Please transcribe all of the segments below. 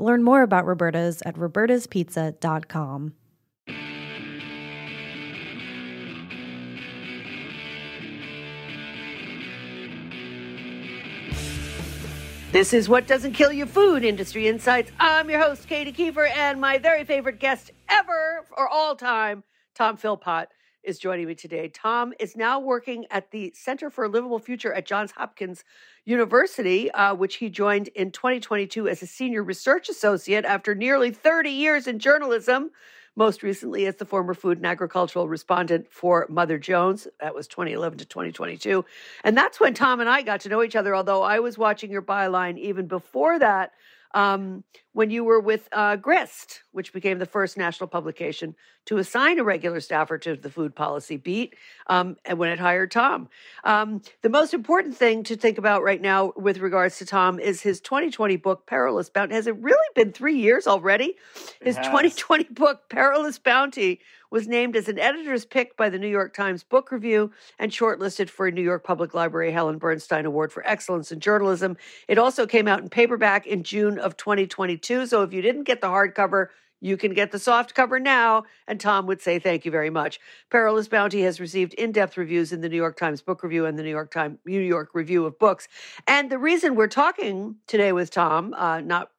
Learn more about Roberta's at robertaspizza.com. This is What Doesn't Kill You Food Industry Insights. I'm your host, Katy Keiffer, and my very favorite guest ever or all time, Tom Philpott, is joining me today. Tom is now working at the Center for a Livable Future at Johns Hopkins University, uh, which he joined in 2022 as a senior research associate after nearly 30 years in journalism most recently as the former food and agricultural respondent for Mother Jones. That was 2011 to 2022. And that's when Tom and I got to know each other, although I was watching your byline even before that um, when you were with uh, Grist, which became the first national publication to assign a regular staffer to the food policy beat, um, and when it hired Tom. Um, the most important thing to think about right now with regards to Tom is his 2020 book, Perilous Bounty. Has it really been three years already? His 2020 book, Perilous Bounty, was named as an editor's pick by the New York Times Book Review and shortlisted for a New York Public Library Helen Bernstein Award for Excellence in Journalism. It also came out in paperback in June of 2022. So if you didn't get the hardcover, you can get the soft cover now, and Tom would say thank you very much. Perilous Bounty has received in-depth reviews in the New York Times Book Review and the New York Times New York Review of Books. And the reason we're talking today with Tom, uh, not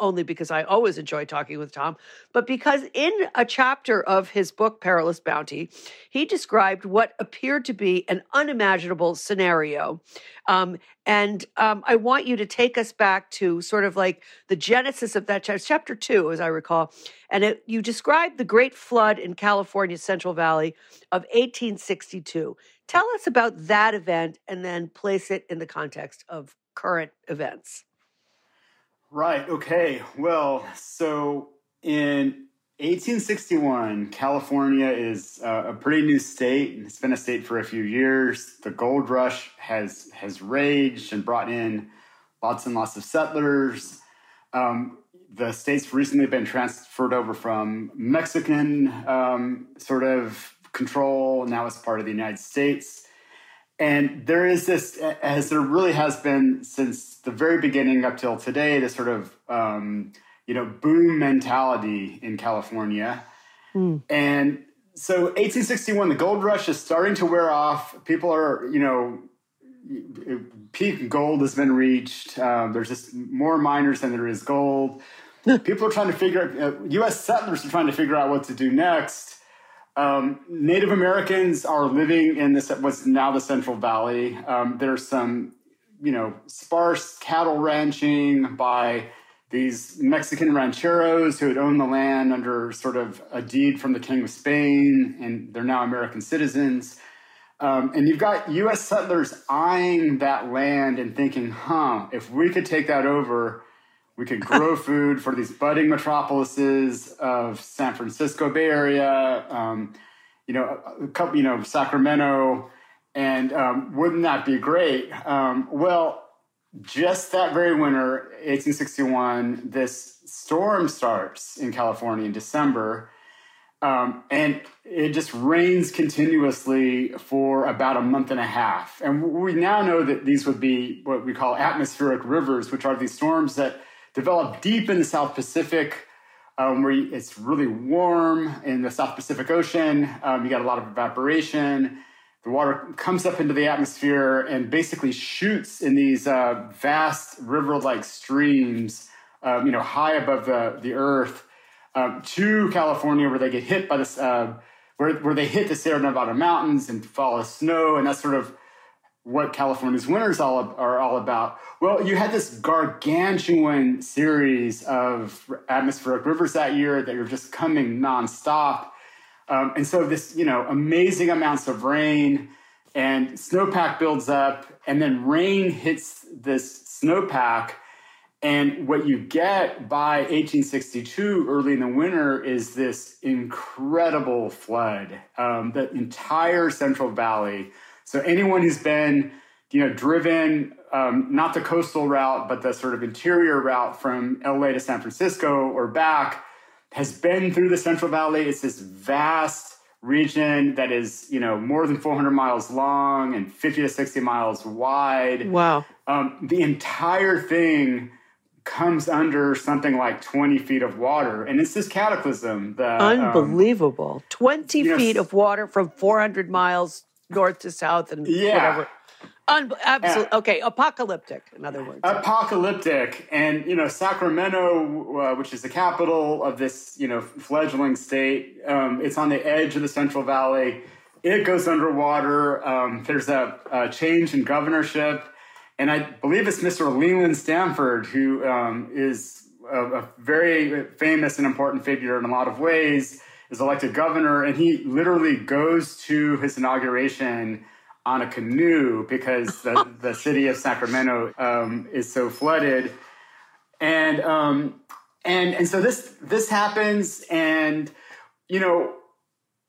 only because I always enjoy talking with Tom, but because in a chapter of his book, Perilous Bounty, he described what appeared to be an unimaginable scenario. Um, and um, I want you to take us back to sort of like the genesis of that chapter, chapter two, as I recall. And it, you described the great flood in California's Central Valley of 1862. Tell us about that event and then place it in the context of current events. Right. Okay. Well, so in 1861, California is uh, a pretty new state. and It's been a state for a few years. The gold rush has has raged and brought in lots and lots of settlers. Um, the state's recently been transferred over from Mexican um, sort of control. Now it's part of the United States. And there is this, as there really has been since the very beginning up till today, this sort of um, you know boom mentality in California. Mm. And so 1861, the gold rush is starting to wear off. People are, you know, peak gold has been reached. Um, there's just more miners than there is gold. People are trying to figure out, uh, U.S. settlers are trying to figure out what to do next. Um, Native Americans are living in this what's now the Central Valley. Um, there's some, you know, sparse cattle ranching by these Mexican rancheros who had owned the land under sort of a deed from the King of Spain, and they're now American citizens. Um, and you've got U.S. settlers eyeing that land and thinking, "Huh, if we could take that over." We could grow food for these budding metropolises of San Francisco Bay Area, um, you know, a couple, you know, Sacramento, and um, wouldn't that be great? Um, well, just that very winter, 1861, this storm starts in California in December. Um, and it just rains continuously for about a month and a half. And we now know that these would be what we call atmospheric rivers, which are these storms that develop deep in the South Pacific, um, where it's really warm in the South Pacific Ocean. Um, you got a lot of evaporation. The water comes up into the atmosphere and basically shoots in these uh, vast river-like streams, um, you know, high above the, the earth um, to California, where they get hit by this, uh, where where they hit the Sierra Nevada mountains and fall as snow, and that's sort of what California's winters all are all about. Well, you had this gargantuan series of atmospheric rivers that year that are just coming nonstop, um, and so this you know amazing amounts of rain and snowpack builds up, and then rain hits this snowpack and what you get by 1862, early in the winter, is this incredible flood. Um, the entire Central Valley. So anyone who's been, you know, driven um, not the coastal route, but the sort of interior route from LA to San Francisco or back, has been through the Central Valley. It's this vast region that is, you know, more than 400 miles long and 50 to 60 miles wide. Wow. Um, the entire thing comes under something like 20 feet of water. And it's this cataclysm. The, um, Unbelievable. Um, 20 feet know, of water from 400 miles north to south and yeah. whatever. Un- absolutely. okay, apocalyptic, in other words. Apocalyptic. And, you know, Sacramento, uh, which is the capital of this, you know, fledgling state, um, it's on the edge of the Central Valley. It goes underwater. Um, there's a, a change in governorship and I believe it's Mr. Leland Stanford, who um, is a, a, very famous and important figure in a lot of ways, is elected governor, and he literally goes to his inauguration on a canoe because the, the city of Sacramento um, is so flooded, and um, and and so this this happens, and you know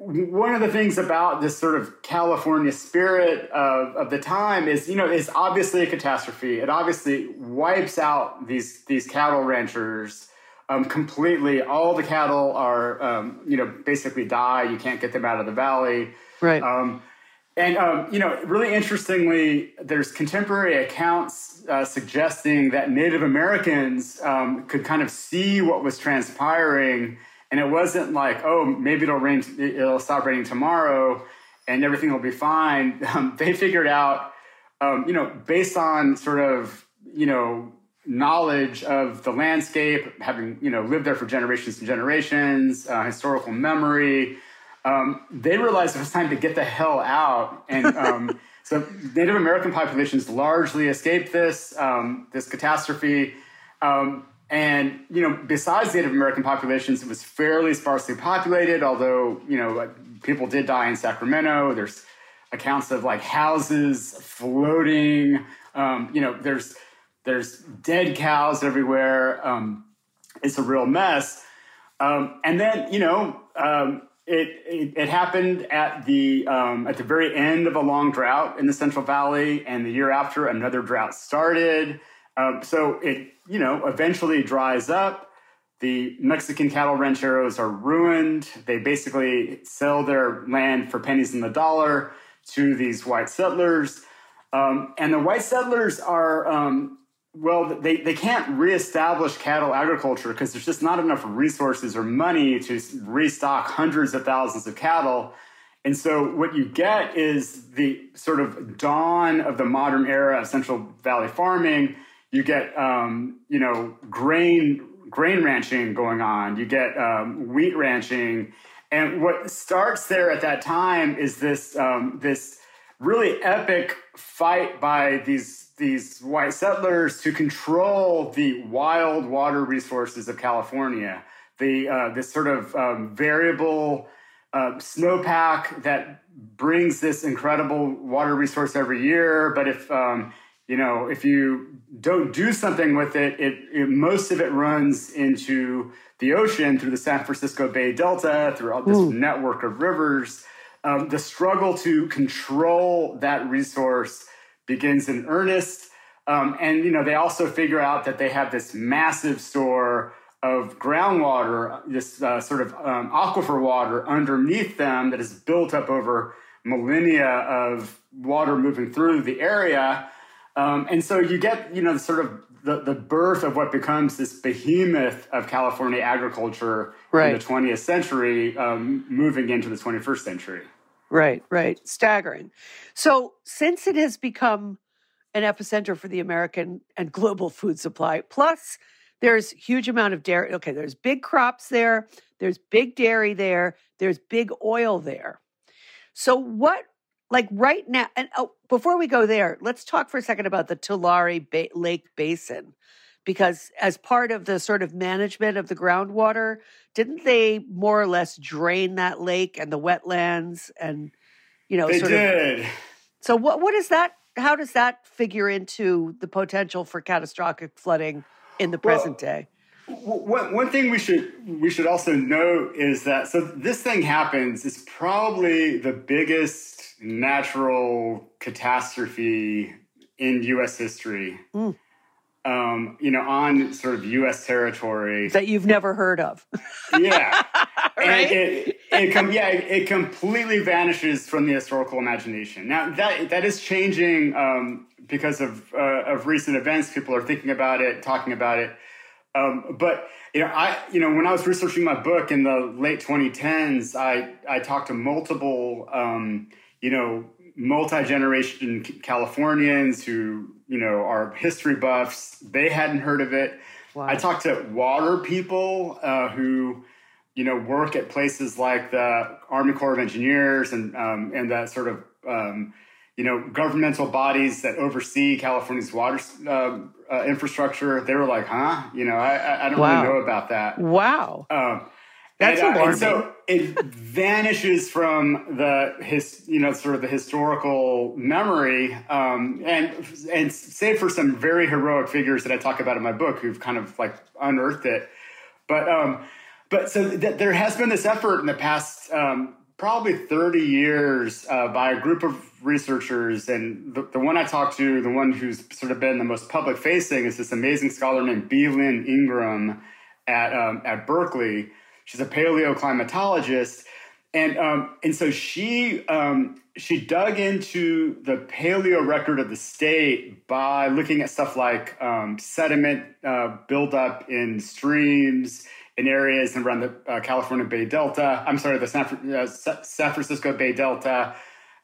one of the things about this sort of California spirit of, of the time is, you know, it's obviously a catastrophe. It obviously wipes out these these cattle ranchers um, completely. All the cattle are, um, you know, basically die. You can't get them out of the valley. Right. Um, and um, you know, really interestingly, there's contemporary accounts uh, suggesting that Native Americans um, could kind of see what was transpiring and it wasn't like, oh, maybe it'll rain, it'll stop raining tomorrow, and everything will be fine. Um, they figured out, um, you know, based on sort of, you know, knowledge of the landscape, having you know lived there for generations and generations, uh, historical memory. Um, they realized it was time to get the hell out, and um, so Native American populations largely escaped this um, this catastrophe. Um, and, you know, besides Native American populations, it was fairly sparsely populated, although, you know, people did die in Sacramento. There's accounts of like houses floating. Um, you know, there's there's dead cows everywhere. Um, it's a real mess. Um, and then, you know, um, it, it, it, happened at the um, at the very end of a long drought in the Central Valley, and the year after, another drought started. Um, so it, you know, eventually dries up. The Mexican cattle rancheros are ruined. They basically sell their land for pennies in the dollar to these white settlers. Um, and the white settlers are, um, well, they, they can't reestablish cattle agriculture because there's just not enough resources or money to restock hundreds of thousands of cattle. And so what you get is the sort of dawn of the modern era of Central Valley farming you get um, you know grain grain ranching going on. You get um, wheat ranching, and what starts there at that time is this um, this really epic fight by these these white settlers to control the wild water resources of California. The uh, this sort of um, variable uh, snowpack that brings this incredible water resource every year. But if um, you know, if you don't do something with it, it, it, most of it runs into the ocean through the San Francisco Bay Delta, through all this Ooh. network of rivers. Um, the struggle to control that resource begins in earnest. Um, and you know, they also figure out that they have this massive store of groundwater, this uh, sort of um, aquifer water underneath them that is built up over millennia of water moving through the area. Um, and so you get, you know, sort of the, the birth of what becomes this behemoth of California agriculture right. in the 20th century, um, moving into the 21st century. Right, right. Staggering. So, since it has become an epicenter for the American and global food supply, plus there's huge amount of dairy. Okay, there's big crops there, there's big dairy there, there's big oil there. So, what like right now, and oh, before we go there, let's talk for a second about the Tulare ba- Lake Basin. Because as part of the sort of management of the groundwater, didn't they more or less drain that lake and the wetlands and, you know, they sort did. Of, so what what is that? How does that figure into the potential for catastrophic flooding in the present well, day? One, one thing we should we should also note is that so this thing happens is probably the biggest natural catastrophe in U.S. history. Mm. Um, you know, on sort of U.S. territory that you've never heard of. yeah, right. It, it com- yeah, it, completely vanishes from the historical imagination. Now that that is changing um, because of uh, of recent events. People are thinking about it, talking about it. Um, but you know, I you know when I was researching my book in the late 2010s, I I talked to multiple um, you know, multi generation Californians who, you know, are history buffs. They hadn't heard of it. Wow. I talked to water people uh, who, you know, work at places like the Army Corps of Engineers and um, and that sort of um, you know governmental bodies that oversee California's water uh, uh, infrastructure. They were like, "Huh? You know, I, I don't wow. really know about that." Wow. Um, that's and, uh, and so it vanishes from the his, you know, sort of the historical memory, um, and and save for some very heroic figures that I talk about in my book who've kind of like unearthed it. But um, but so th- there has been this effort in the past um, probably 30 years uh, by a group of researchers and the, the one i talked to the one who's sort of been the most public facing is this amazing scholar named B. Lynn Ingram at, um, at berkeley She's a paleoclimatologist, and um, and so she um, she dug into the paleo record of the state by looking at stuff like um, sediment uh, buildup in streams in areas around the uh, California Bay Delta. I'm sorry, the San, uh, San Francisco Bay Delta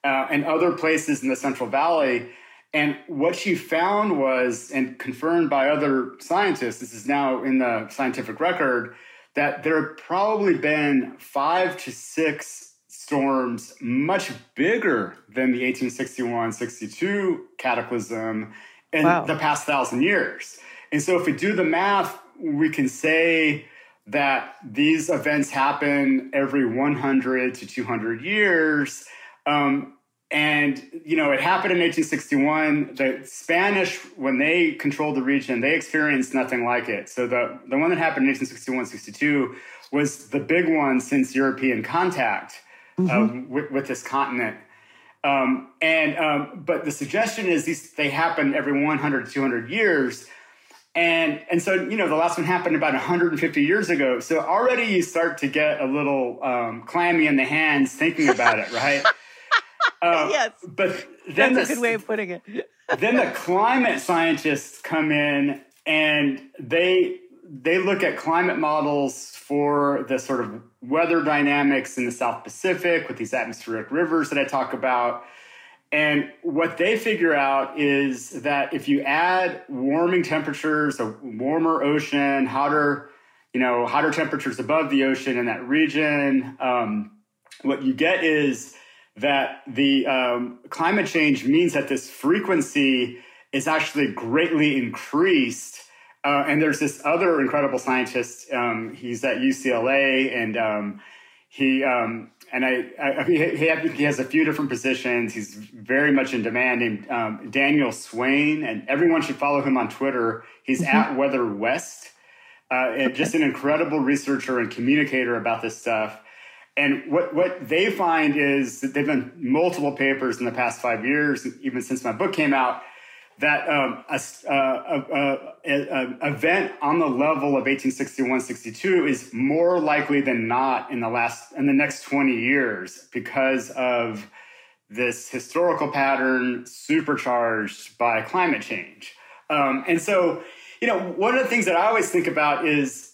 uh, and other places in the Central Valley. And what she found was, and confirmed by other scientists, this is now in the scientific record, that there have probably been five to six storms much bigger than the 1861 62 cataclysm in wow. the past thousand years. And so, if we do the math, we can say that these events happen every 100 to 200 years. Um, and you know, it happened in 1861. The Spanish, when they controlled the region, they experienced nothing like it. So the the one that happened in 1861-62 was the big one since European contact mm-hmm. um, with, with, this continent. Um, and um, but the suggestion is these they happen every 100 to 200 years. And, and so, you know, the last one happened about 150 years ago. So already you start to get a little um, clammy in the hands thinking about it, right? Uh, yes. But then that's the, a good way of putting it. then the climate scientists come in and they they look at climate models for the sort of weather dynamics in the South Pacific with these atmospheric rivers that I talk about. And what they figure out is that if you add warming temperatures, a warmer ocean, hotter, you know, hotter temperatures above the ocean in that region, um, what you get is that the um, climate change means that this frequency is actually greatly increased. Uh, and there's this other incredible scientist. Um, he's at UCLA, and um, he um, and I, I he, he, has a few different positions. He's very much in demand. Named um, Daniel Swain, and everyone should follow him on Twitter. He's mm-hmm. at Weather West, uh, and just an incredible researcher and communicator about this stuff. And what, what they find is that they've done multiple papers in the past five years, even since my book came out, that um, a, a, a, event on the level of 1861-62 is more likely than not in the last in the next 20 years because of this historical pattern supercharged by climate change. Um, and so, you know, one of the things that I always think about is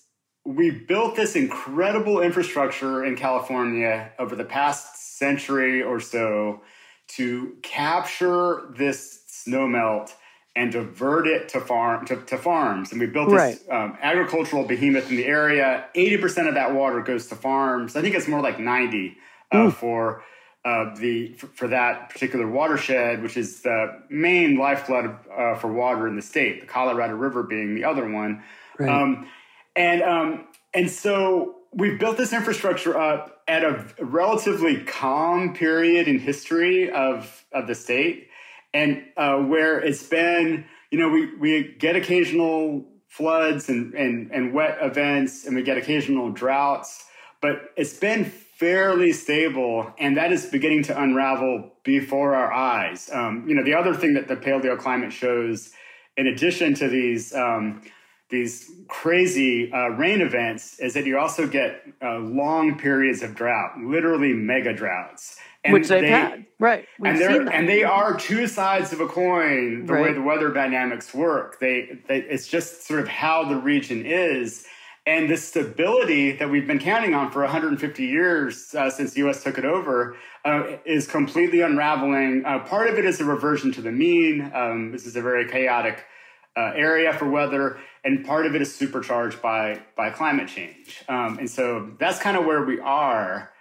we built this incredible infrastructure in California over the past century or so to capture this snowmelt and divert it to farm to, to farms. And we built this right. um, agricultural behemoth in the area. Eighty percent of that water goes to farms. I think it's more like ninety uh, for uh, the for, for, that particular watershed, which is the main lifeblood uh, for water in the state. The Colorado River being the other one. Right. Um, and um, and so we've built this infrastructure up at a relatively calm period in history of of the state, and uh, where it's been, you know, we we get occasional floods and and and wet events, and we get occasional droughts, but it's been fairly stable, and that is beginning to unravel before our eyes. Um, you know, the other thing that the paleoclimate shows, in addition to these um, these crazy uh, rain events is that you also get uh, long periods of drought, literally mega droughts. And Which they've they, had, right? We've and they're and they are two sides of a coin. The right. way the weather dynamics work, they, they it's just sort of how the region is, and the stability that we've been counting on for 150 years uh, since the U.S. took it over uh, is completely unraveling. Uh, part of it is a reversion to the mean. Um, this is a very chaotic uh, area for weather, and part of it is supercharged by by climate change. Um, and so that's kind of where we are.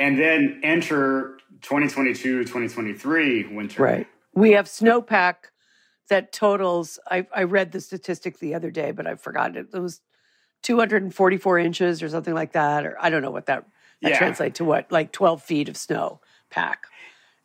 And then enter 2022, 2023 winter. Right. We have snowpack that totals. I, I read the statistic the other day, but I forgot it. It was 244 inches or something like that, or I don't know what that, that yeah. translates to. What like 12 feet of snow pack.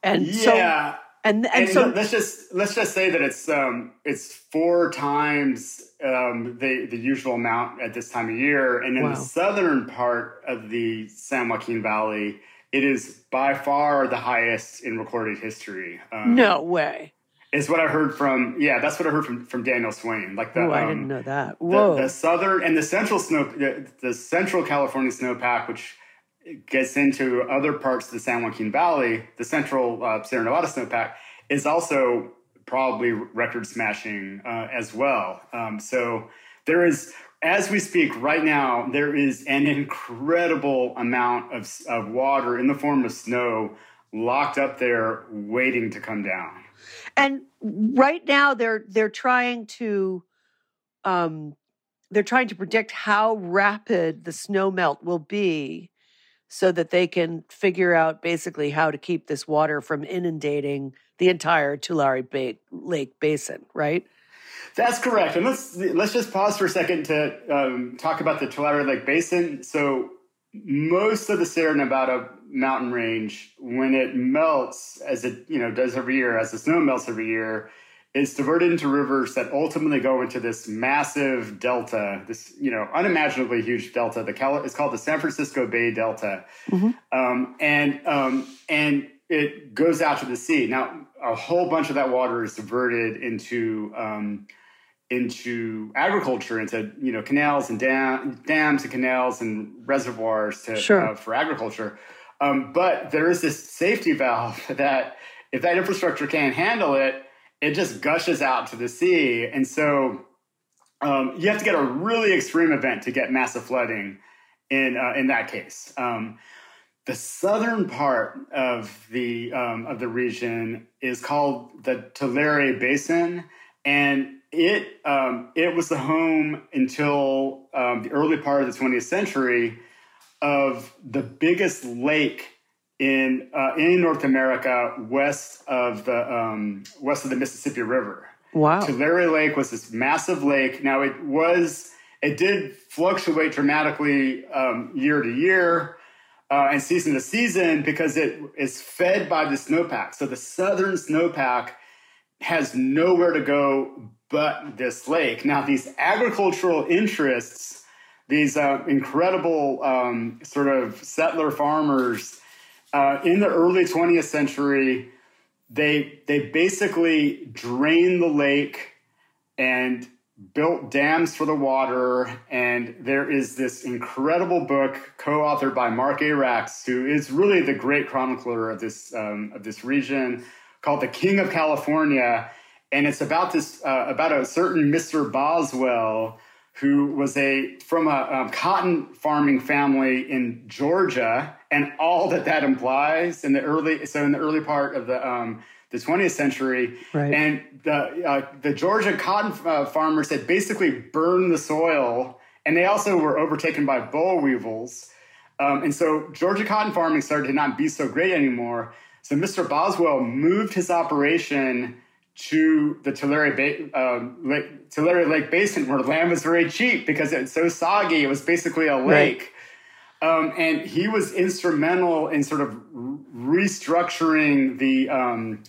And yeah. so and and, and so let's just let's just say that it's um it's four times um the the usual amount at this time of year. And in wow. the southern part of the san joaquin valley it is by far the highest in recorded history. Um, no way. is what I heard from yeah that's what I heard from from Daniel Swain. Like that, I didn't um, know that. Whoa. The, the southern and the central snow the, the central California snowpack which gets into other parts of the San Joaquin Valley, the central uh, Sierra Nevada snowpack is also probably record smashing uh, as well. Um, so there is, as we speak right now, there is an incredible amount of, of water in the form of snow locked up there waiting to come down. And right now they're they're trying to um, they're trying to predict how rapid the snow melt will be so that they can figure out basically how to keep this water from inundating the entire Tulare Bay, Lake Basin, right? That's correct. And let's let's just pause for a second to um, talk about the Tulare Lake Basin. So most of the Sierra Nevada mountain range, when it melts, as it you know does every year, as the snow melts every year, is diverted into rivers that ultimately go into this massive delta, this you know unimaginably huge delta. The Cal- it's called the San Francisco Bay Delta, mm-hmm. um, and um, and it goes out to the sea. Now, a whole bunch of that water is diverted into um, into agriculture, into you know canals and dam- dams and canals and reservoirs to, sure. uh, for agriculture. Um, but there is this safety valve that if that infrastructure can't handle it it just gushes out to the sea. And so um, you have to get a really extreme event to get massive flooding in, uh, in that case. Um, the southern part of the um, of the region is called the Tulare Basin, and it um, it was the home until um, the early part of the 20th century of the biggest lake in uh, in North America, west of the um, west of the Mississippi River. Wow! Tulare Lake was this massive lake. Now it was it did fluctuate dramatically um, year to year uh, and season to season because it is fed by the snowpack. So the southern snowpack has nowhere to go but this lake. Now these agricultural interests, these uh, incredible um, sort of settler farmers uh, in the early 20th century, they they basically drained the lake and built dams for the water. And there is this incredible book co-authored by Mark Arax, who is really the great chronicler of this um, of this region, called "The King of California." And it's about this uh, about a certain Mr. Boswell who was a from a um, cotton farming family in Georgia, and all that that implies in the early so in the early part of the um, the 20th century, right. and the uh, the Georgia cotton uh, farmers had basically burned the soil, and they also were overtaken by boll weevils, um, and so Georgia cotton farming started to not be so great anymore. So Mr. Boswell moved his operation to the Tulare, ba- uh, Lake, Tulare Lake Basin, where land was very cheap because it's so soggy. It was basically a lake. Right. Um, and he was instrumental in sort of restructuring the, um,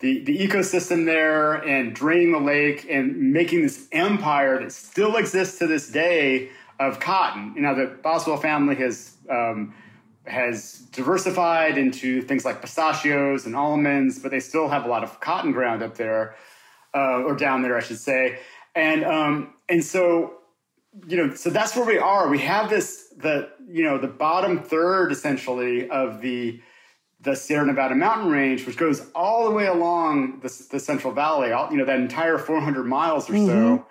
the, the ecosystem there and draining the lake and making this empire that still exists to this day of cotton. You know, the Boswell family has um, has diversified into things like pistachios and almonds, but they still have a lot of cotton ground up there, uh, or down there, I should say. And um, and so, you know, so that's where we are. We have this the you know the bottom third essentially of the the Sierra Nevada mountain range, which goes all the way along the, the Central Valley, all, you know, that entire 400 miles or mm-hmm. so.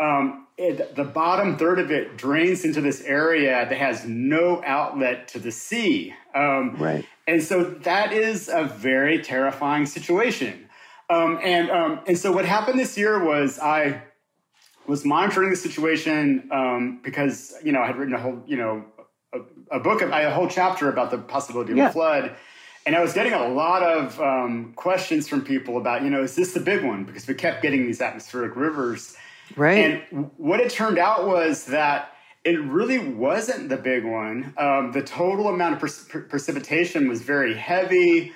Um, it, the bottom third of it drains into this area that has no outlet to the sea. Um, right. And so that is a very terrifying situation. Um, and um, and so what happened this year was I was monitoring the situation um, because you know I had written a whole you know a, a book of, a whole chapter about the possibility of yeah. a flood. And I was getting a lot of um, questions from people about, you know, is this the big one? Because we kept getting these atmospheric rivers. Right. And what it turned out was that it really wasn't the big one. Um, the total amount of pre- precipitation was very heavy,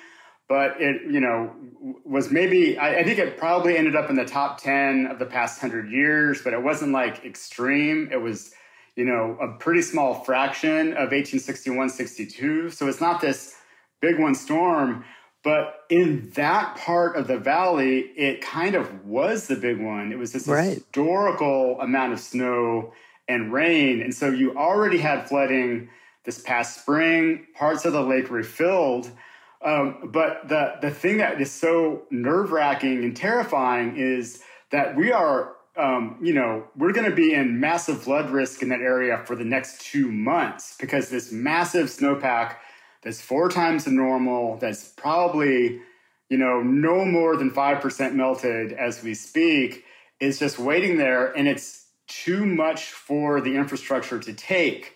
but it, you know, was maybe, I, I, think it probably ended up in the top 10 of the past 100 years, but it wasn't like extreme. It was, you know, a pretty small fraction of 1861 62. So it's not this big one storm. But in that part of the valley, it kind of was the big one. It was this right. historical amount of snow and rain. And so you already had flooding this past spring, parts of the lake refilled. Um, but the, the thing that is so nerve wracking and terrifying is that we are, um, you know, we're going to be in massive flood risk in that area for the next two months because this massive snowpack that's four times the normal, that's probably, you know, no more than 5% melted as we speak, is just waiting there. And it's too much for the infrastructure to take.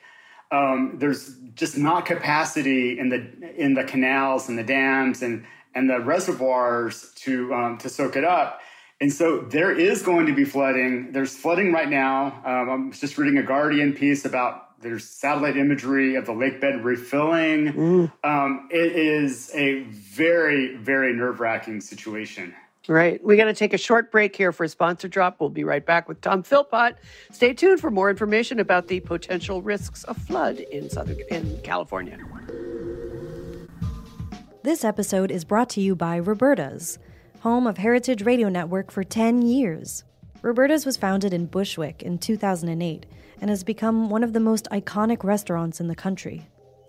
Um, there's just not capacity in the in the canals and the dams and and the reservoirs to um, to soak it up. And so there is going to be flooding. There's flooding right now. Um, I'm just reading a Guardian piece about there's satellite imagery of the lake bed refilling. Mm. Um, it is a very, very nerve wracking situation. Right. We got to take a short break here for a sponsor drop. We'll be right back with Tom Philpott. Stay tuned for more information about the potential risks of flood in Southern in California. This episode is brought to you by Roberta's, home of Heritage Radio Network for 10 years. Roberta's was founded in Bushwick in 2008 and has become one of the most iconic restaurants in the country.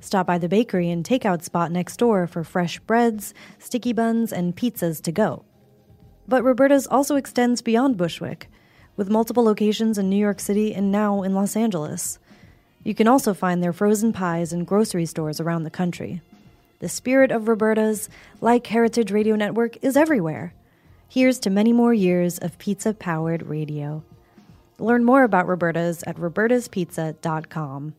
Stop by the bakery and takeout spot next door for fresh breads, sticky buns, and pizzas to go. But Roberta's also extends beyond Bushwick, with multiple locations in New York City and now in Los Angeles. You can also find their frozen pies in grocery stores around the country. The spirit of Roberta's, like Heritage Radio Network, is everywhere. Here's to many more years of pizza powered radio. Learn more about Roberta's at robertaspizza.com.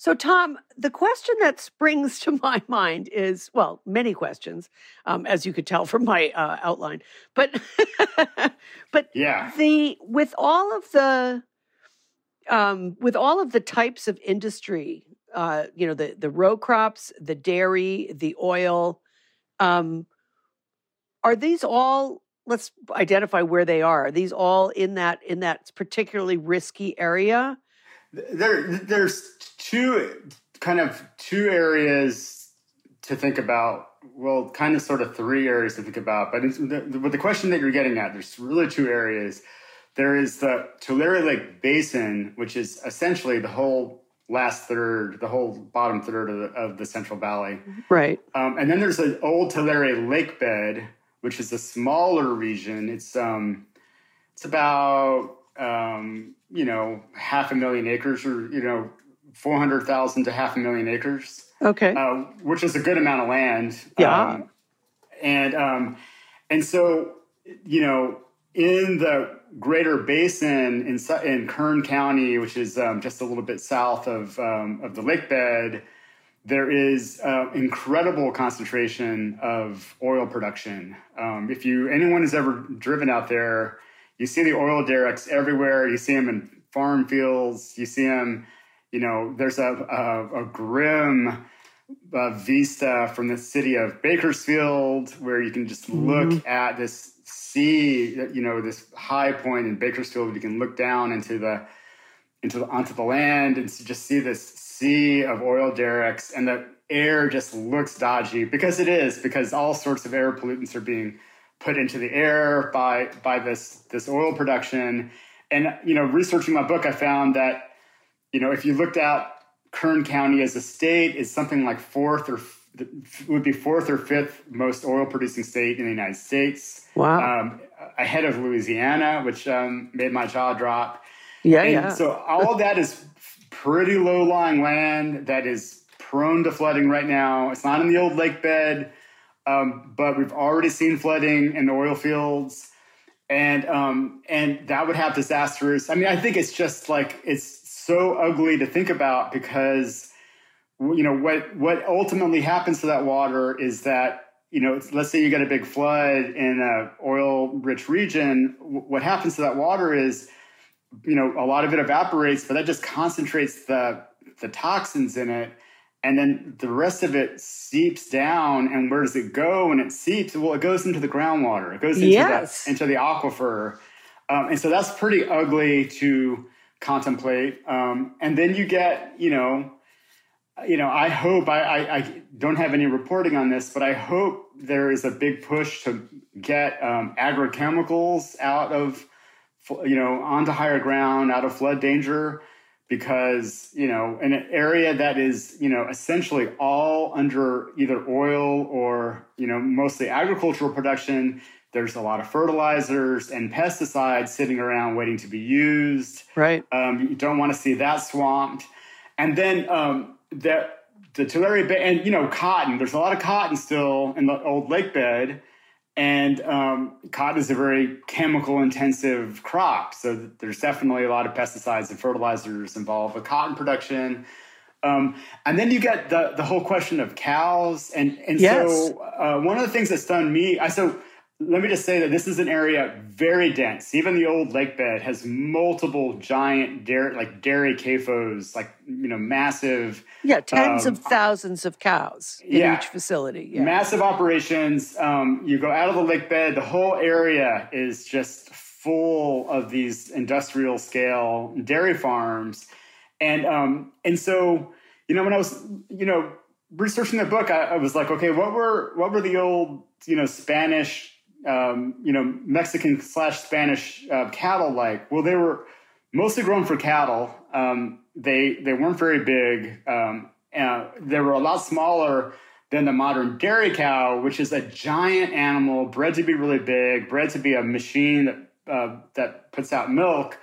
So, Tom, the question that springs to my mind is well, many questions, um, as you could tell from my uh, outline. But, but yeah, the with all of the um, with all of the types of industry, uh, you know, the the row crops, the dairy, the oil, um, are these all? Let's identify where they are. Are these all in that in that particularly risky area? There, there's two kind of two areas to think about. Well, kind of sort of three areas to think about. But the, with the question that you're getting at, there's really two areas. There is the Tulare Lake Basin, which is essentially the whole last third, the whole bottom third of the, of the Central Valley. Right. Um, and then there's the old Tulare Lake Bed, which is a smaller region. It's um, it's about um, you know half a million acres, or you know four hundred thousand to half a million acres. Okay. Uh, which is a good amount of land. Yeah. Um, and um, and so you know in the greater basin in, in Kern County, which is um, just a little bit south of, um, of the lake bed, there is uh, incredible concentration of oil production. Um, if you anyone has ever driven out there, you see the oil derricks everywhere. You see them in farm fields. You see them. You know, there's a a, a grim uh, vista from the city of Bakersfield where you can just look mm-hmm. at this sea, you know this high point in Bakersfield. You can look down into the into the, onto the land and just see this sea of oil derricks, and the air just looks dodgy because it is because all sorts of air pollutants are being put into the air by by this this oil production. And you know, researching my book, I found that you know if you looked at Kern County as a state, is something like fourth or would be fourth or fifth most oil producing state in the United States. Wow. Um, ahead of Louisiana, which um, made my jaw drop. Yeah, and yeah. So all that is pretty low lying land that is prone to flooding right now. It's not in the old lake bed, um, but we've already seen flooding in the oil fields. And um, and that would have disasters. I mean, I think it's just like it's so ugly to think about because you know what what ultimately happens to that water is that you know let's say you get a big flood in a oil rich region what happens to that water is you know a lot of it evaporates but that just concentrates the the toxins in it and then the rest of it seeps down and where does it go? When it seeps well it goes into the groundwater. It goes into yes. the into the aquifer. Um, and so that's pretty ugly to contemplate. Um, and then you get you know you know, I hope I, I, I, don't have any reporting on this, but I hope there is a big push to get um, agrochemicals out of, you know, onto higher ground, out of flood danger, because you know, in an area that is, you know, essentially all under either oil or you know, mostly agricultural production. There's a lot of fertilizers and pesticides sitting around waiting to be used. Right. Um, you don't want to see that swamped. And then um, that the Tulare Bay, and you know, cotton. There's a lot of cotton still in the old lake bed, and um, cotton is a very chemical intensive crop. So there's definitely a lot of pesticides and fertilizers involved with cotton production. Um, and then you get the the whole question of cows, and and yes. so uh, one of the things that stunned me, I so let me just say that this is an area very dense. Even the old lake bed has multiple giant dairy, like dairy CAFOs, like you know, massive. Yeah, tens um, of thousands of cows in yeah, each facility. Yeah. Massive operations. Um, you go out of the lake bed, the whole area is just full of these industrial scale dairy farms, and um, and so you know when I was you know researching the book, I, I was like, okay, what were what were the old you know Spanish um, you know, Mexican slash Spanish uh, cattle like? Well, they were mostly grown for cattle. Um, they they weren't very big. Um, they were a lot smaller than the modern dairy cow, which is a giant animal bred to be really big, bred to be a machine that uh, that puts out milk.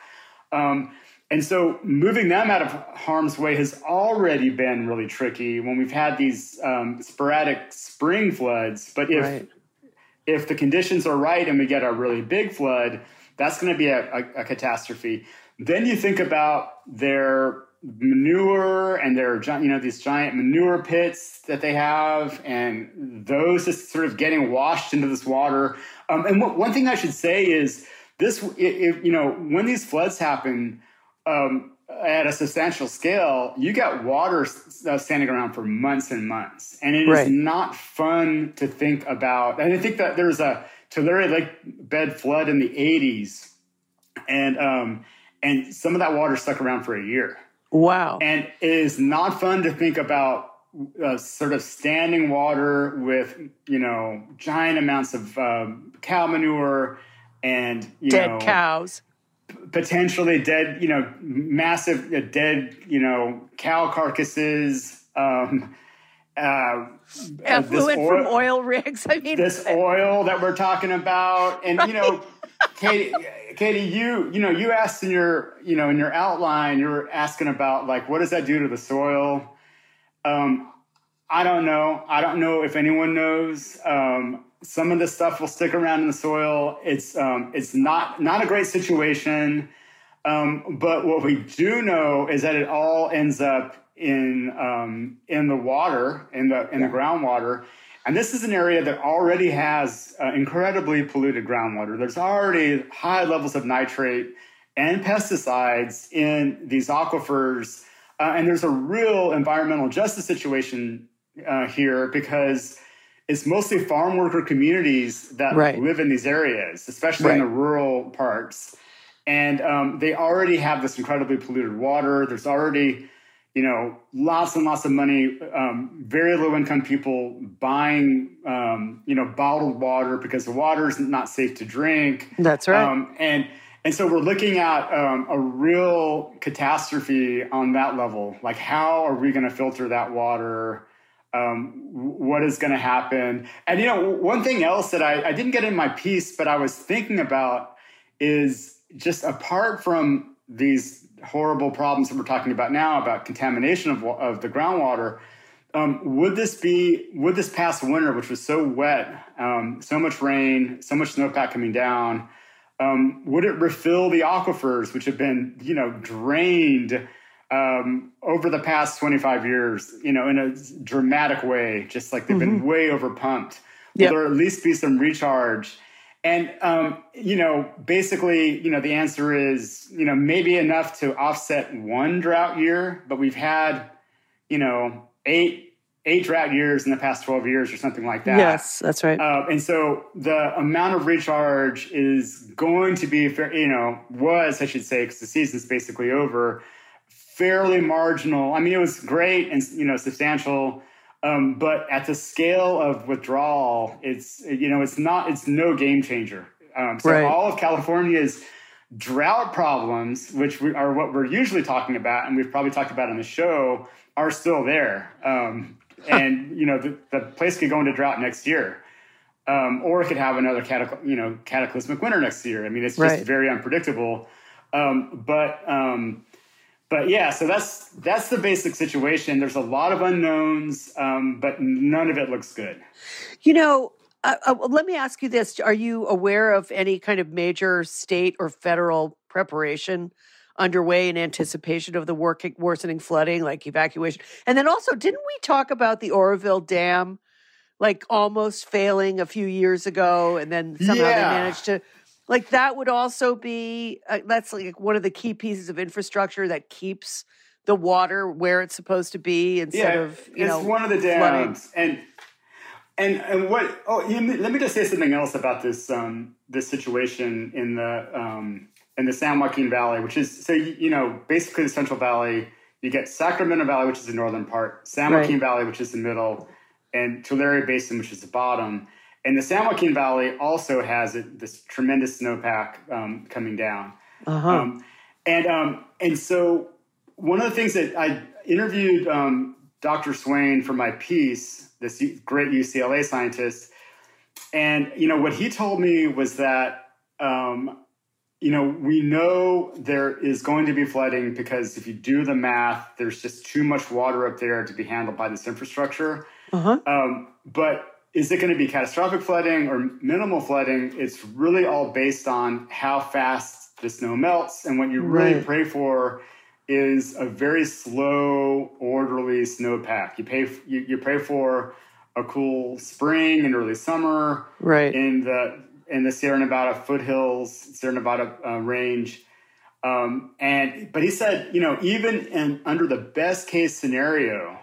Um, and so moving them out of harm's way has already been really tricky when we've had these um, sporadic spring floods. But if right if the conditions are right and we get a really big flood, that's going to be a, a, a catastrophe. Then you think about their manure and their you know these giant manure pits that they have and those just sort of getting washed into this water um, and one thing i should say is this if, you know when these floods happen um, at a substantial scale you get water uh, standing around for months and months and it right. is not fun to think about and i think that there's a tulare lake bed flood in the 80s and um, and some of that water stuck around for a year. Wow! And it is not fun to think about uh, sort of standing water with you know giant amounts of um, cow manure and dead know, cows, potentially dead you know massive uh, dead you know cow carcasses. Um, uh, Effluent oil, from oil rigs. I mean, this oil that we're talking about, and right. you know, Katy, Katy, you you know you asked in your you know in your outline you were asking about like what does that do to the soil? Um, I don't know. I don't know if anyone knows. Um, some of this stuff will stick around in the soil. It's um, it's not not a great situation. Um, but what we do know is that it all ends up in um, in the water in the in the groundwater and this is an area that already has uh, incredibly polluted groundwater. There's already high levels of nitrate and pesticides in these aquifers. Uh, and there's a real environmental justice situation uh, here because it's mostly farm worker communities that right. live in these areas, especially right. in the rural parts. And um, they already have this incredibly polluted water. There's already you know, lots and lots of money, um, very low income people buying, um, you know, bottled water because the water is not safe to drink. That's right. Um, and and so we're looking at um, a real catastrophe on that level. Like, how are we going to filter that water? Um, what is going to happen? And you know, one thing else that I, I didn't get in my piece, but I was thinking about is just apart from these horrible problems that we're talking about now about contamination of, of the groundwater. Um, would this be would this past winter, which was so wet, um, so much rain, so much snowpack coming down, um, would it refill the aquifers, which have been you know drained um, over the past 25 years, you know, in a dramatic way, just like they've mm-hmm. been way over pumped? Yep. Will there at least be some recharge? And um, you know, basically, you know, the answer is, you know, maybe enough to offset one drought year, but we've had, you know, eight eight drought years in the past 12 years or something like that. Yes, that's right. Uh, and so the amount of recharge is going to be, you know, was, I should say, because the season's basically over, fairly marginal. I mean, it was great and, you know, substantial um, but at the scale of withdrawal, it's you know it's not it's no game changer. Um, so right. all of California's drought problems, which we, are what we're usually talking about, and we've probably talked about on the show, are still there. Um, and you know the, the, place could go into drought next year, um, or it could have another catac- you know cataclysmic winter next year. I mean, it's just right. very unpredictable. Um, but um, but yeah, so that's that's the basic situation. There's a lot of unknowns, um, but none of it looks good. You know, uh, uh, let me ask you this: Are you aware of any kind of major state or federal preparation underway in anticipation of the working, worsening flooding, like evacuation? And then also, didn't we talk about the Oroville Dam? Like almost failing a few years ago, and then somehow yeah. they managed to like that would also be uh, that's like one of the key pieces of infrastructure that keeps the water where it's supposed to be instead yeah, of you it's know one of the dams and and and what oh let me just say something else about this um this situation in the um in the San Joaquin Valley which is so you know basically the Central Valley you get Sacramento Valley which is the northern part San Joaquin right. Valley which is the middle and Tulare Basin which is the bottom and the San Joaquin Valley also has this tremendous snowpack um, coming down. Uh-huh. Um, and um, and so one of the things that I interviewed um, Dr. Swain for my piece, this great UCLA scientist, and you know what he told me was that um, you know we know there is going to be flooding because if you do the math, there's just too much water up there to be handled by this infrastructure. Uh-huh. Um, but is it going to be catastrophic flooding or minimal flooding? It's really all based on how fast the snow melts. And what you really right. pray for is a very slow, orderly snowpack. You pay you, you pray for a cool spring and early summer, right? In the in the Sierra Nevada foothills, Sierra Nevada uh, range, um, and but he said, you know, even in under the best case scenario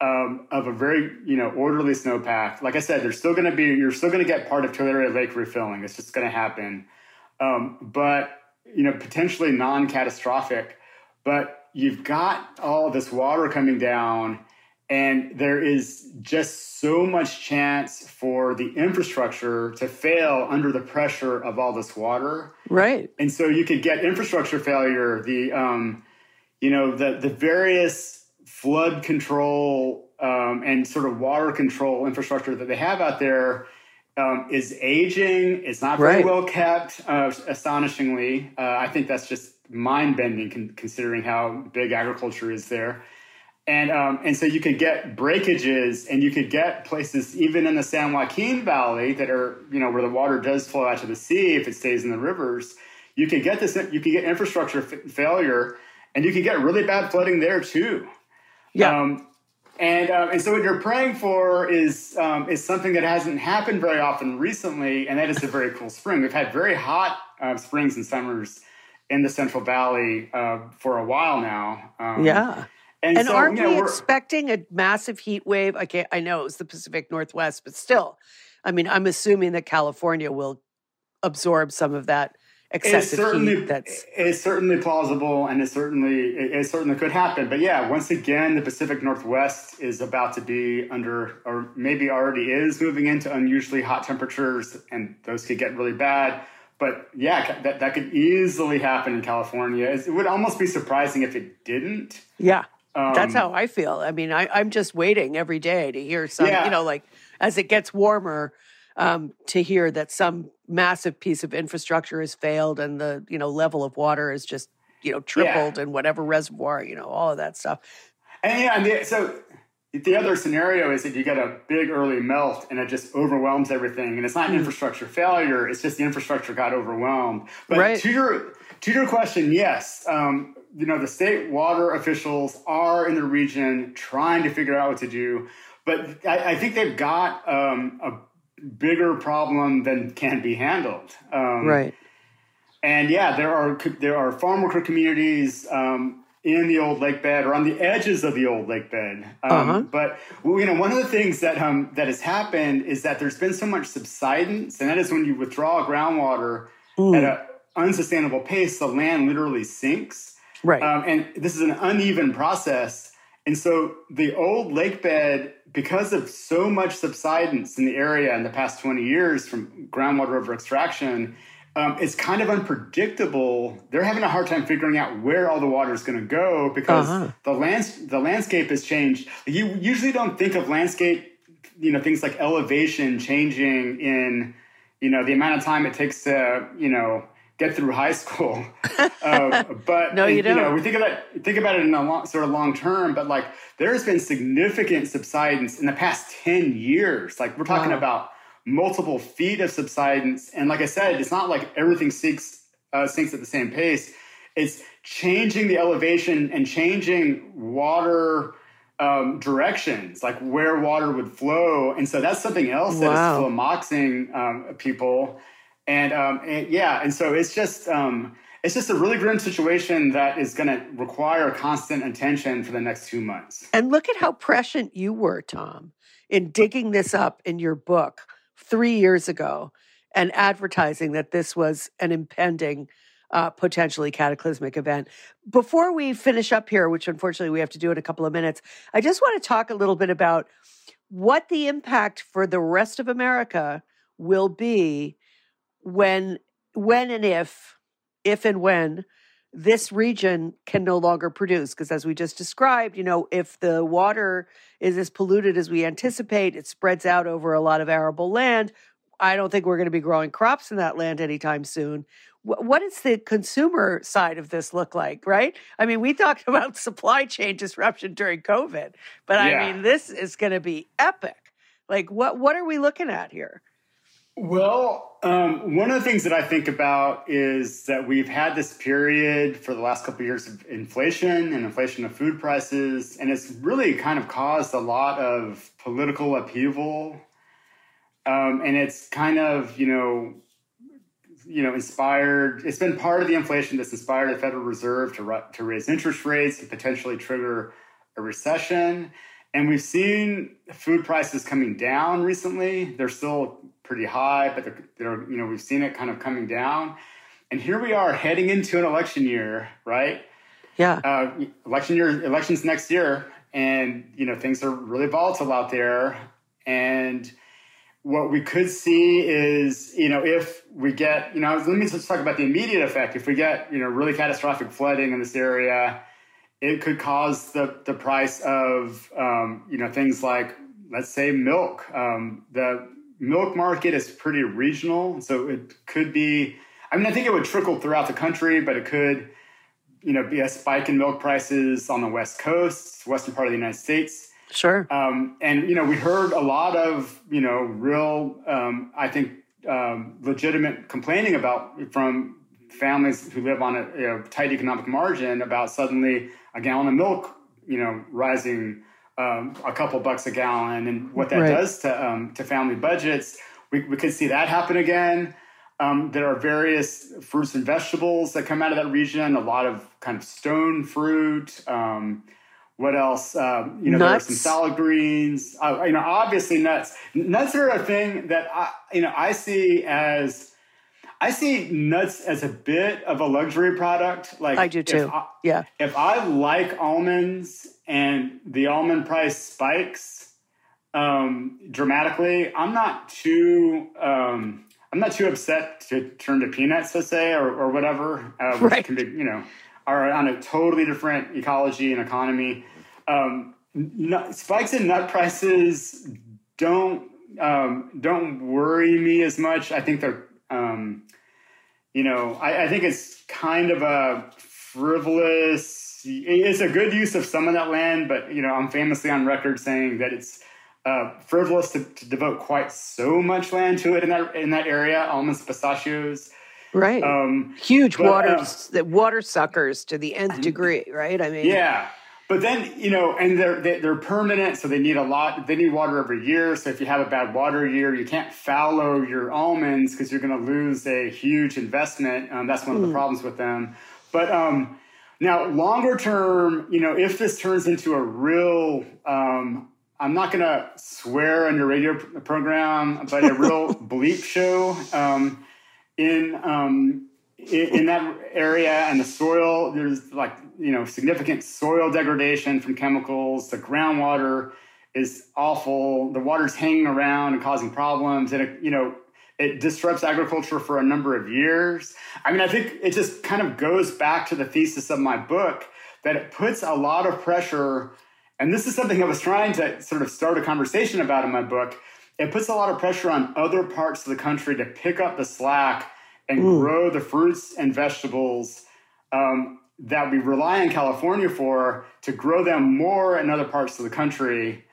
um, of a very you know orderly snowpack, like I said, there's still going to be you're still going to get part of Tulare Lake refilling. It's just going to happen, um, but you know potentially non-catastrophic but you've got all this water coming down and there is just so much chance for the infrastructure to fail under the pressure of all this water. Right. And so you could get infrastructure failure the um, you know the the various flood control um, and sort of water control infrastructure that they have out there um, is aging. It's not very right. well kept, uh, astonishingly. Uh, I think that's just mind bending con- considering how big agriculture is there. And, um, and so you could get breakages and you could get places even in the San Joaquin Valley that are, you know, where the water does flow out to the sea if it stays in the rivers. You could get this, you could get infrastructure f- failure and you could get really bad flooding there too. Yeah. Um, and um, and so what you're praying for is um, is something that hasn't happened very often recently, and that is a very cool spring. We've had very hot uh, springs and summers in the Central Valley uh, for a while now. Um, yeah. And, and so, aren't you know, we expecting a massive heat wave? I can't, I know it's the Pacific Northwest, but still, I mean, I'm assuming that California will absorb some of that excessive certainly, heat. That's it's certainly plausible, and it certainly it, it, certainly could happen. But yeah, once again, the Pacific Northwest is about to be under, or maybe already is moving into unusually hot temperatures, and those could get really bad but yeah, that, that could easily happen in California. It would almost be surprising if it didn't. Yeah. Um, That's how I feel. I mean, I, am just waiting every day to hear some, yeah. you know, like as it gets warmer, um, to hear that some massive piece of infrastructure has failed and the, you know, level of water is just, you know, tripled yeah. in whatever reservoir, you know, all of that stuff. And yeah, and the, so the other scenario is that you get a big early melt and it just overwhelms everything. And it's not an mm. infrastructure failure; it's just the infrastructure got overwhelmed. But right. to your to your question, yes, um, you know the state water officials are in the region trying to figure out what to do, but I, I think they've got um, a bigger problem than can be handled. Um, right. And yeah, there are there are farm worker communities um, in the old lake bed or on the edges of the old lake bed. Um, uh-huh. But you know, one of the things that um, that has happened is that there's been so much subsidence, and that is when you withdraw groundwater mm. at an unsustainable pace, the land literally sinks. Right. Um, and this is an uneven process. And so the old lake bed, because of so much subsidence in the area in the past 20 years from groundwater over extraction, um, it's kind of unpredictable. They're having a hard time figuring out where all the water is going to go because uh-huh. the lands the landscape has changed. You usually don't think of landscape, you know, things like elevation changing in, you know, the amount of time it takes to, you know, get through high school. uh, but no, you, don't. You know, we think about think about it in a long, sort of long term. But like, there's been significant subsidence in the past ten years. Like, we're talking about multiple feet of subsidence. And like I said, it's not like everything sinks uh, sinks at the same pace. It's changing the elevation and changing water um, directions, like where water would flow. And so that's something else wow. that is flummoxing um, people. And, um, and, yeah, and so it's just um, it's just a really grim situation that is going to require constant attention for the next two months. And look at how prescient you were, Tom, in digging this up in your book three years ago and advertising that this was an impending, uh, potentially cataclysmic event. Before we finish up here, which unfortunately we have to do in a couple of minutes, I just want to talk a little bit about what the impact for the rest of America will be when, when and if, if and when this region can no longer produce because as we just described you know if the water is as polluted as we anticipate it spreads out over a lot of arable land i don't think we're going to be growing crops in that land anytime soon. What does the consumer side of this look like right? I mean we talked about supply chain disruption during covid but yeah. i mean this is going to be epic. Like what what are we looking at here Well, um, one of the things that I think about is that we've had this period for the last couple of years of inflation and inflation of food prices, and it's really kind of caused a lot of political upheaval. Um, and it's kind of, you know, you know, inspired. It's been part of the inflation that's inspired the Federal Reserve to to raise interest rates and potentially trigger a recession. And we've seen food prices coming down recently. They're still pretty high, but they're, they're, you know we've seen it kind of coming down. And here we are heading into an election year, right? Yeah. Uh, election year, elections next year, and you know things are really volatile out there. And what we could see is, you know, if we get, you know, let me just talk about the immediate effect. If we get, you know, really catastrophic flooding in this area, it could cause the the price of, um, you know, things like, let's say, milk. Um, the milk market is pretty regional, so it could be. I mean, I think it would trickle throughout the country, but it could, you know, be a spike in milk prices on the West Coast, western part of the United States. Sure. Um, and you know, we heard a lot of you know real, um, I think, um, legitimate complaining about from families who live on a you know, tight economic margin about suddenly a gallon of milk, you know, rising um, a couple bucks a gallon and what that right. does to um, to family budgets. We, we could see that happen again. Um, there are various fruits and vegetables that come out of that region. A lot of kind of stone fruit. Um, what else? Um, you know, nuts. there are some salad greens. Uh, you know, obviously nuts. Nuts are a thing that I, you know, I see as I see nuts as a bit of a luxury product. Like I do too. I, yeah. If I like almonds and the almond price spikes um, dramatically, I'm not too. Um, I'm not too upset to turn to peanuts, let's say, or, or whatever, uh, which right. can be, you know, are on a totally different ecology and economy. Um, nut, spikes in nut prices don't um, don't worry me as much. I think they're um, you know, I, I think it's kind of a frivolous. It's a good use of some of that land, but you know, I'm famously on record saying that it's uh, frivolous to, to, devote quite so much land to it in that in that area. Almonds, pistachios, right? Um, Huge but, water uh, water suckers to the nth degree, right? I mean, yeah. But then you know, and they're they're permanent, so they need a lot. They need water every year. So if you have a bad water year, you can't fallow your almonds because you're going to lose a huge investment. Um, that's one of the hmm. problems with them. But um, now, longer term, you know, if this turns into a real, um, I'm not going to swear on your radio program, but a real bleep show um, in um, in, in that area and the soil, there's like, you know, significant soil degradation from chemicals. The groundwater is awful. The water's hanging around and causing problems. And, it, you know, it disrupts agriculture for a number of years. I mean, I think it just kind of goes back to the thesis of my book that it puts a lot of pressure. And this is something I was trying to sort of start a conversation about in my book. It puts a lot of pressure on other parts of the country to pick up the slack and Ooh. grow the fruits and vegetables um, that we rely on California for to grow them more in other parts of the country.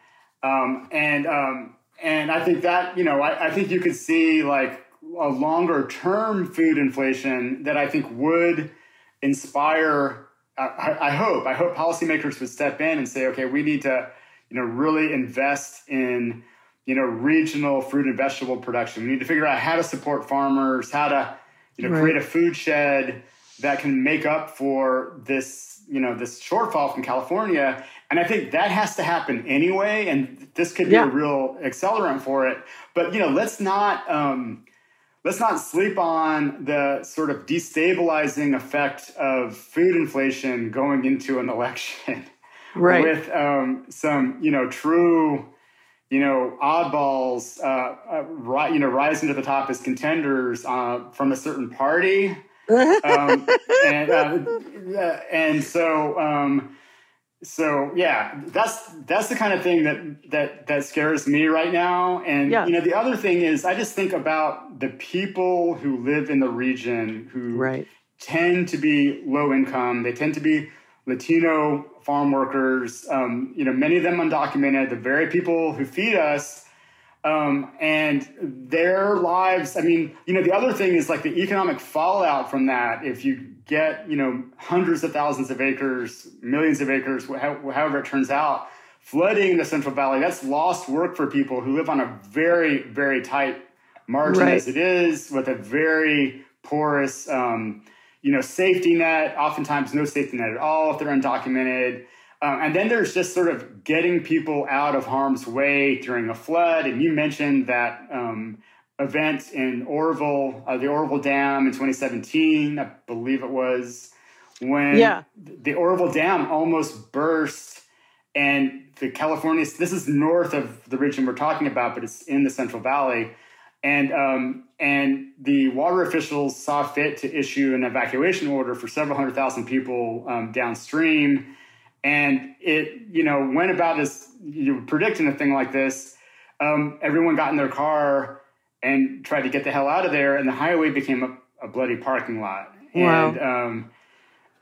Um, and um, and I think that you know I, I, think you could see like a longer term food inflation that I think would inspire. I, I hope I hope policymakers would step in and say, okay, we need to you know really invest in you know regional fruit and vegetable production. We need to figure out how to support farmers, how to you know, right. create a food shed that can make up for this, you know, this shortfall from California. And I think that has to happen anyway. And this could be yeah. a real accelerant for it. But you know, let's not um, let's not sleep on the sort of destabilizing effect of food inflation going into an election. Right. With um, some, you know, true you know, oddballs, uh, uh, ri- you know, rising to the top as contenders uh, from a certain party, um, and uh, and so um, so yeah, that's that's the kind of thing that that that scares me right now. And yeah. you know, the other thing is, I just think about the people who live in the region who right. tend to be low income. They tend to be Latino farm workers, um, you know, many of them undocumented, the very people who feed us Um, and their lives, I mean, you know, the other thing is like the economic fallout from that. If you get, you know, hundreds of thousands of acres, millions of acres, however it turns out, flooding the Central Valley, that's lost work for people who live on a very, very tight margin right. as it is, with a very porous, um, you know, safety net, oftentimes no safety net at all if they're undocumented. Um, and then there's just sort of getting people out of harm's way during a flood. And you mentioned that um, event in Orville, uh, the Orville Dam in 2017, I believe it was, when yeah. the Orville Dam almost burst. And the California, this is north of the region we're talking about, but it's in the Central Valley. And um, and the water officials saw fit to issue an evacuation order for several hundred thousand people um, downstream and it, you know, went about as you were predicting a thing like this. Um, everyone got in their car and tried to get the hell out of there, and the highway became a, a bloody parking lot. Wow. And, um,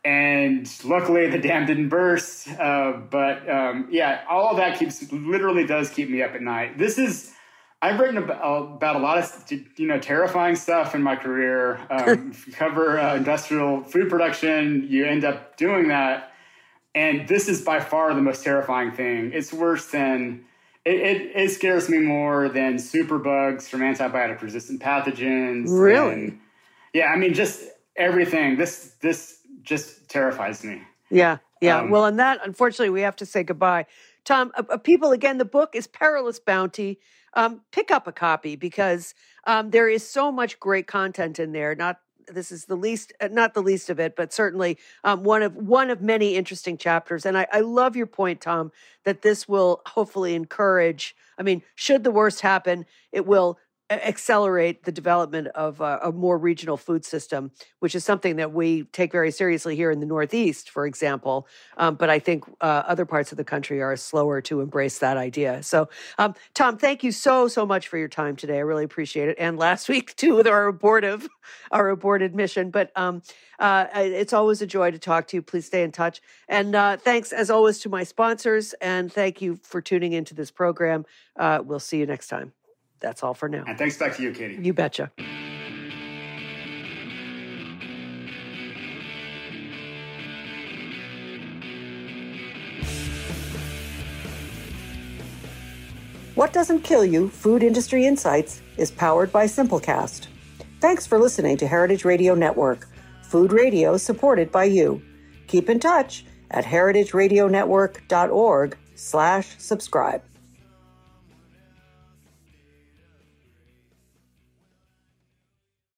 and luckily the dam didn't burst. Uh, but um, yeah, all of that keeps literally does keep me up at night. This is I've written about, about a lot of you know terrifying stuff in my career. Um, cover uh, industrial food production, you end up doing that and this is by far the most terrifying thing. It's worse than it, it, it scares me more than superbugs from antibiotic resistant pathogens. Really? And, yeah, I mean just everything. This this just terrifies me. Yeah, yeah. Um, well, and that unfortunately we have to say goodbye. Tom, uh, uh, people again, the book is Perilous Bounty. Um, pick up a copy because um, there is so much great content in there. Not this is the least, uh, not the least of it, but certainly um, one of one of many interesting chapters. And I, I love your point, Tom, that this will hopefully encourage. I mean, should the worst happen, it will accelerate the development of a, a, more regional food system, which is something that we take very seriously here in the Northeast, for example. Um, but I think uh, other parts of the country are slower to embrace that idea. So, um, Tom, thank you so so much for your time today. I really appreciate it. And last week too with our abortive, our aborted mission. But um, uh, it's always a joy to talk to you. Please stay in touch. And uh, thanks as always to my sponsors. And thank you for tuning into this program. Uh, we'll see you next time that's all for now. And thanks back to you, Katy. You betcha. What Doesn't Kill You Food Industry Insights is powered by Simplecast. Thanks for listening to Heritage Radio Network, food radio supported by you. Keep in touch at heritageradionetwork.org slash subscribe.